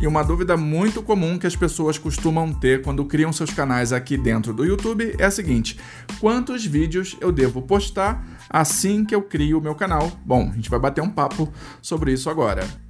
E uma dúvida muito comum que as pessoas costumam ter quando criam seus canais aqui dentro do YouTube é a seguinte: quantos vídeos eu devo postar assim que eu crio o meu canal? Bom, a gente vai bater um papo sobre isso agora.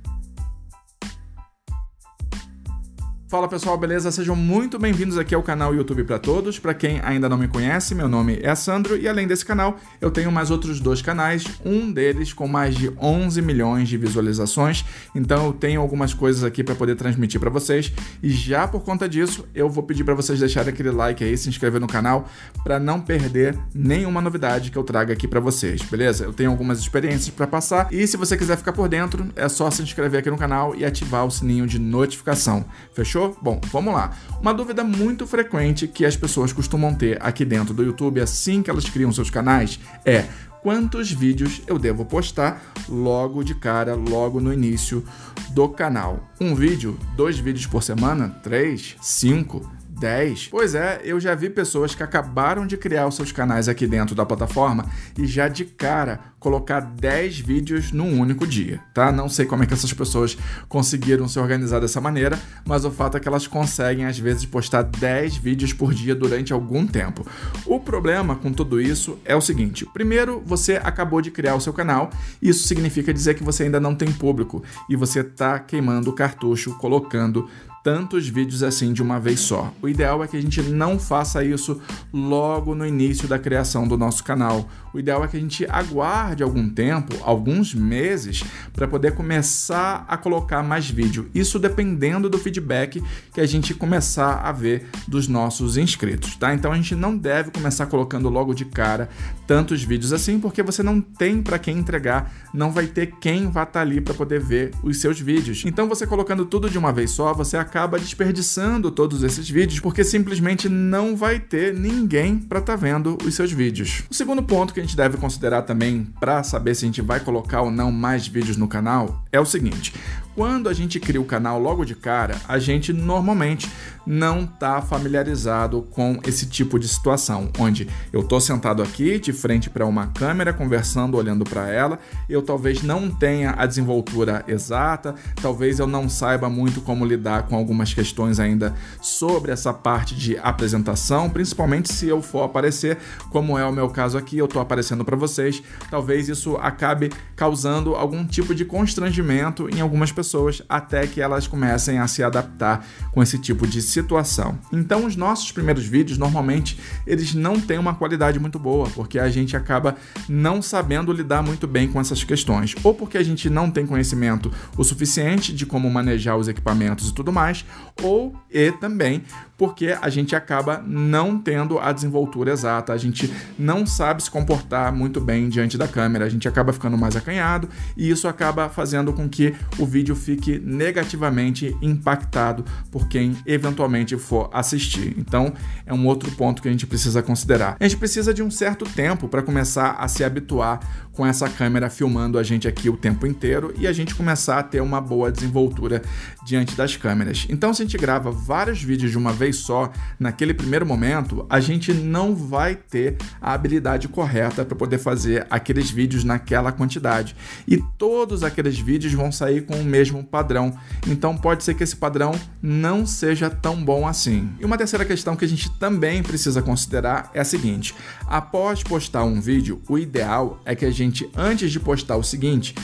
Fala pessoal, beleza? Sejam muito bem-vindos aqui ao canal YouTube para Todos. Para quem ainda não me conhece, meu nome é Sandro e além desse canal, eu tenho mais outros dois canais, um deles com mais de 11 milhões de visualizações. Então eu tenho algumas coisas aqui para poder transmitir para vocês e já por conta disso, eu vou pedir para vocês deixarem aquele like aí, se inscrever no canal para não perder nenhuma novidade que eu traga aqui para vocês, beleza? Eu tenho algumas experiências para passar e se você quiser ficar por dentro, é só se inscrever aqui no canal e ativar o sininho de notificação. Fechou? Fechou? Bom, vamos lá. Uma dúvida muito frequente que as pessoas costumam ter aqui dentro do YouTube assim que elas criam seus canais é quantos vídeos eu devo postar logo de cara, logo no início do canal. Um vídeo, dois vídeos por semana, três, cinco, 10? Pois é, eu já vi pessoas que acabaram de criar os seus canais aqui dentro da plataforma e já de cara colocar 10 vídeos num único dia, tá? Não sei como é que essas pessoas conseguiram se organizar dessa maneira, mas o fato é que elas conseguem às vezes postar 10 vídeos por dia durante algum tempo. O problema com tudo isso é o seguinte: primeiro, você acabou de criar o seu canal, isso significa dizer que você ainda não tem público e você está queimando o cartucho colocando tantos vídeos assim de uma vez só. O ideal é que a gente não faça isso logo no início da criação do nosso canal. O ideal é que a gente aguarde algum tempo, alguns meses, para poder começar a colocar mais vídeo. Isso dependendo do feedback que a gente começar a ver dos nossos inscritos, tá? Então a gente não deve começar colocando logo de cara tantos vídeos assim, porque você não tem para quem entregar, não vai ter quem vá estar tá ali para poder ver os seus vídeos. Então você colocando tudo de uma vez só, você acaba desperdiçando todos esses vídeos porque simplesmente não vai ter ninguém para estar tá vendo os seus vídeos. O segundo ponto que a gente deve considerar também para saber se a gente vai colocar ou não mais vídeos no canal é o seguinte: quando a gente cria o canal logo de cara, a gente normalmente não está familiarizado com esse tipo de situação, onde eu estou sentado aqui de frente para uma câmera, conversando, olhando para ela, eu talvez não tenha a desenvoltura exata, talvez eu não saiba muito como lidar com algumas questões ainda sobre essa parte de apresentação, principalmente se eu for aparecer, como é o meu caso aqui, eu estou aparecendo para vocês, talvez isso acabe causando algum tipo de constrangimento em algumas pessoas até que elas comecem a se adaptar com esse tipo de situação. Então, os nossos primeiros vídeos normalmente eles não têm uma qualidade muito boa, porque a gente acaba não sabendo lidar muito bem com essas questões, ou porque a gente não tem conhecimento o suficiente de como manejar os equipamentos e tudo mais, ou e também porque a gente acaba não tendo a desenvoltura exata, a gente não sabe se comportar muito bem diante da câmera, a gente acaba ficando mais acanhado e isso acaba fazendo com que o vídeo fique negativamente impactado por quem eventualmente for assistir. Então, é um outro ponto que a gente precisa considerar. A gente precisa de um certo tempo para começar a se habituar com essa câmera filmando a gente aqui o tempo inteiro e a gente começar a ter uma boa desenvoltura diante das câmeras. Então, se a gente grava vários vídeos de uma vez só, naquele primeiro momento, a gente não vai ter a habilidade correta para poder fazer aqueles vídeos naquela quantidade. E todos aqueles vídeos vão sair com o mesmo padrão. Então, pode ser que esse padrão não seja tão bom assim. E uma terceira questão que a gente também precisa considerar é a seguinte: após postar um vídeo, o ideal é que a gente, antes de postar o seguinte,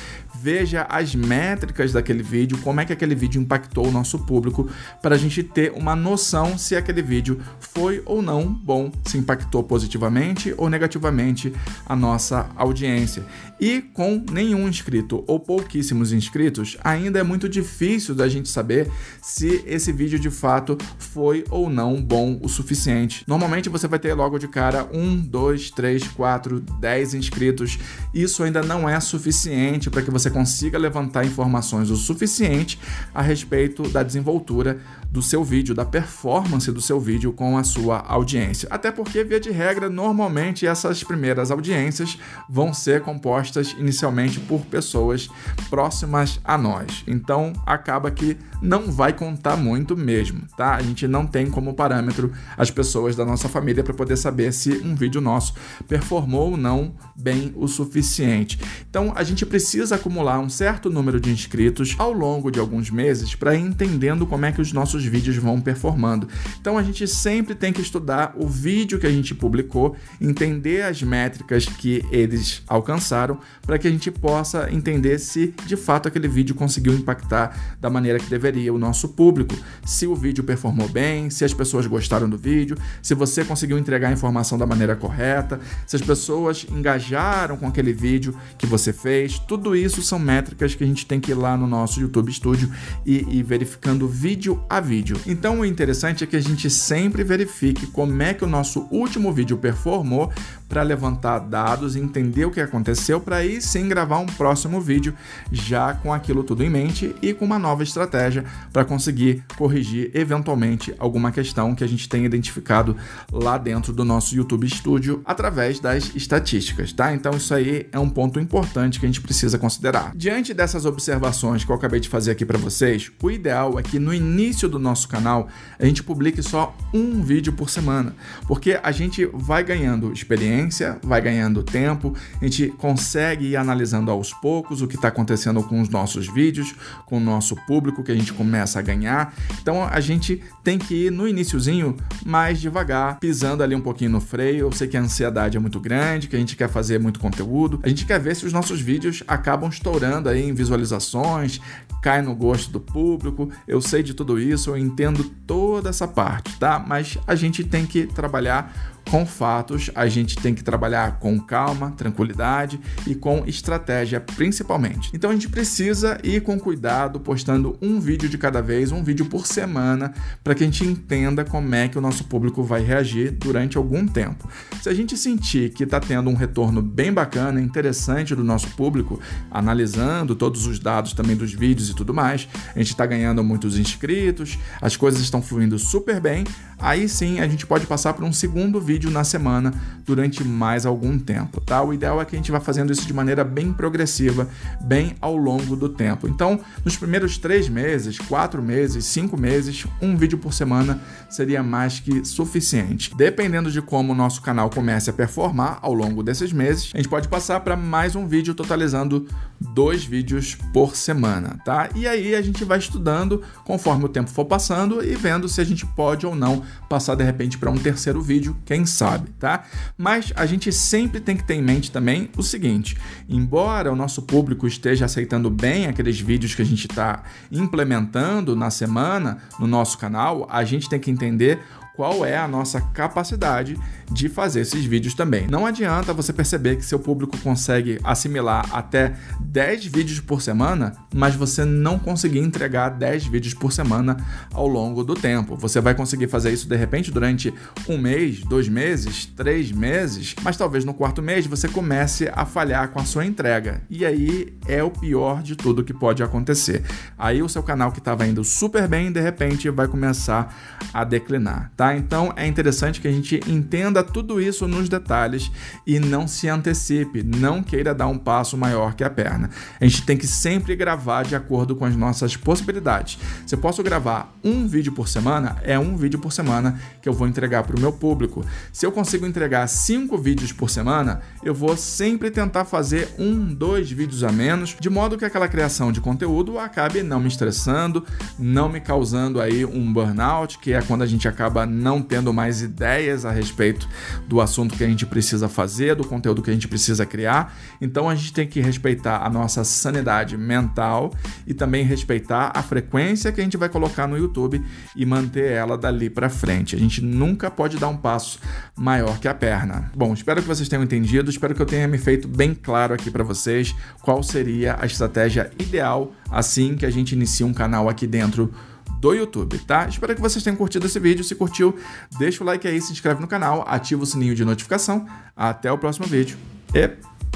veja as métricas daquele vídeo, como é que aquele vídeo impactou o nosso público, para a gente ter uma noção se aquele vídeo foi ou não bom, se impactou positivamente ou negativamente a nossa audiência. E com nenhum inscrito ou pouquíssimos inscritos, ainda é muito difícil da gente saber se esse vídeo de fato foi ou não bom o suficiente. Normalmente você vai ter logo de cara um, dois, três, quatro, dez inscritos. Isso ainda não é suficiente para que você consiga levantar informações o suficiente a respeito da desenvoltura do seu vídeo, da performance do seu vídeo com a sua audiência. Até porque, via de regra, normalmente essas primeiras audiências vão ser compostas inicialmente por pessoas próximas a nós. Então, acaba que não vai contar muito mesmo, tá? A gente não tem como parâmetro as pessoas da nossa família para poder saber se um vídeo nosso performou ou não bem o suficiente. Então, a gente precisa acumular acumular um certo número de inscritos ao longo de alguns meses para ir entendendo como é que os nossos vídeos vão performando. Então a gente sempre tem que estudar o vídeo que a gente publicou, entender as métricas que eles alcançaram para que a gente possa entender se de fato aquele vídeo conseguiu impactar da maneira que deveria o nosso público, se o vídeo performou bem, se as pessoas gostaram do vídeo, se você conseguiu entregar a informação da maneira correta, se as pessoas engajaram com aquele vídeo que você fez. Tudo isso são métricas que a gente tem que ir lá no nosso YouTube Studio e ir verificando vídeo a vídeo. Então o interessante é que a gente sempre verifique como é que o nosso último vídeo performou para levantar dados, entender o que aconteceu, para aí sim gravar um próximo vídeo já com aquilo tudo em mente e com uma nova estratégia para conseguir corrigir eventualmente alguma questão que a gente tenha identificado lá dentro do nosso YouTube Studio através das estatísticas, tá? Então isso aí é um ponto importante que a gente precisa considerar. Diante dessas observações que eu acabei de fazer aqui para vocês, o ideal é que no início do nosso canal a gente publique só um vídeo por semana, porque a gente vai ganhando experiência vai ganhando tempo, a gente consegue ir analisando aos poucos o que está acontecendo com os nossos vídeos, com o nosso público que a gente começa a ganhar. Então a gente tem que ir no iníciozinho mais devagar, pisando ali um pouquinho no freio. Eu sei que a ansiedade é muito grande, que a gente quer fazer muito conteúdo, a gente quer ver se os nossos vídeos acabam estourando aí em visualizações, cai no gosto do público. Eu sei de tudo isso, eu entendo toda essa parte, tá? Mas a gente tem que trabalhar com fatos, a gente tem que trabalhar com calma, tranquilidade e com estratégia principalmente. Então a gente precisa ir com cuidado, postando um vídeo de cada vez, um vídeo por semana, para que a gente entenda como é que o nosso público vai reagir durante algum tempo. Se a gente sentir que está tendo um retorno bem bacana, interessante do nosso público, analisando todos os dados também dos vídeos e tudo mais, a gente está ganhando muitos inscritos, as coisas estão fluindo super bem, aí sim a gente pode passar para um segundo vídeo na semana durante mais algum tempo, tá? O ideal é que a gente vá fazendo isso de maneira bem progressiva, bem ao longo do tempo. Então, nos primeiros três meses, quatro meses, cinco meses, um vídeo por semana seria mais que suficiente. Dependendo de como o nosso canal comece a performar ao longo desses meses, a gente pode passar para mais um vídeo totalizando dois vídeos por semana, tá? E aí a gente vai estudando conforme o tempo for passando e vendo se a gente pode ou não passar de repente para um terceiro vídeo, quem sabe, tá? Mas a gente sempre tem que ter em mente também o seguinte: embora o nosso público esteja aceitando bem aqueles vídeos que a gente está implementando na semana no nosso canal, a gente tem que entender qual é a nossa capacidade de fazer esses vídeos também. Não adianta você perceber que seu público consegue assimilar até 10 vídeos por semana, mas você não conseguir entregar 10 vídeos por semana ao longo do tempo. Você vai conseguir fazer isso de repente durante um mês, dois meses, três meses, mas talvez no quarto mês você comece a falhar com a sua entrega. E aí é o pior de tudo que pode acontecer. Aí o seu canal que estava indo super bem, de repente vai começar a declinar, tá? Então é interessante que a gente entenda tudo isso nos detalhes e não se antecipe, não queira dar um passo maior que a perna. A gente tem que sempre gravar de acordo com as nossas possibilidades. Se eu posso gravar um vídeo por semana, é um vídeo por semana que eu vou entregar para o meu público. Se eu consigo entregar cinco vídeos por semana, eu vou sempre tentar fazer um, dois vídeos a menos, de modo que aquela criação de conteúdo acabe não me estressando, não me causando aí um burnout, que é quando a gente acaba não tendo mais ideias a respeito do assunto que a gente precisa fazer, do conteúdo que a gente precisa criar. Então a gente tem que respeitar a nossa sanidade mental e também respeitar a frequência que a gente vai colocar no YouTube e manter ela dali para frente. A gente nunca pode dar um passo maior que a perna. Bom, espero que vocês tenham entendido, espero que eu tenha me feito bem claro aqui para vocês qual seria a estratégia ideal assim que a gente inicia um canal aqui dentro do YouTube, tá? Espero que vocês tenham curtido esse vídeo. Se curtiu, deixa o like aí, se inscreve no canal, ativa o sininho de notificação. Até o próximo vídeo e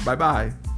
bye bye!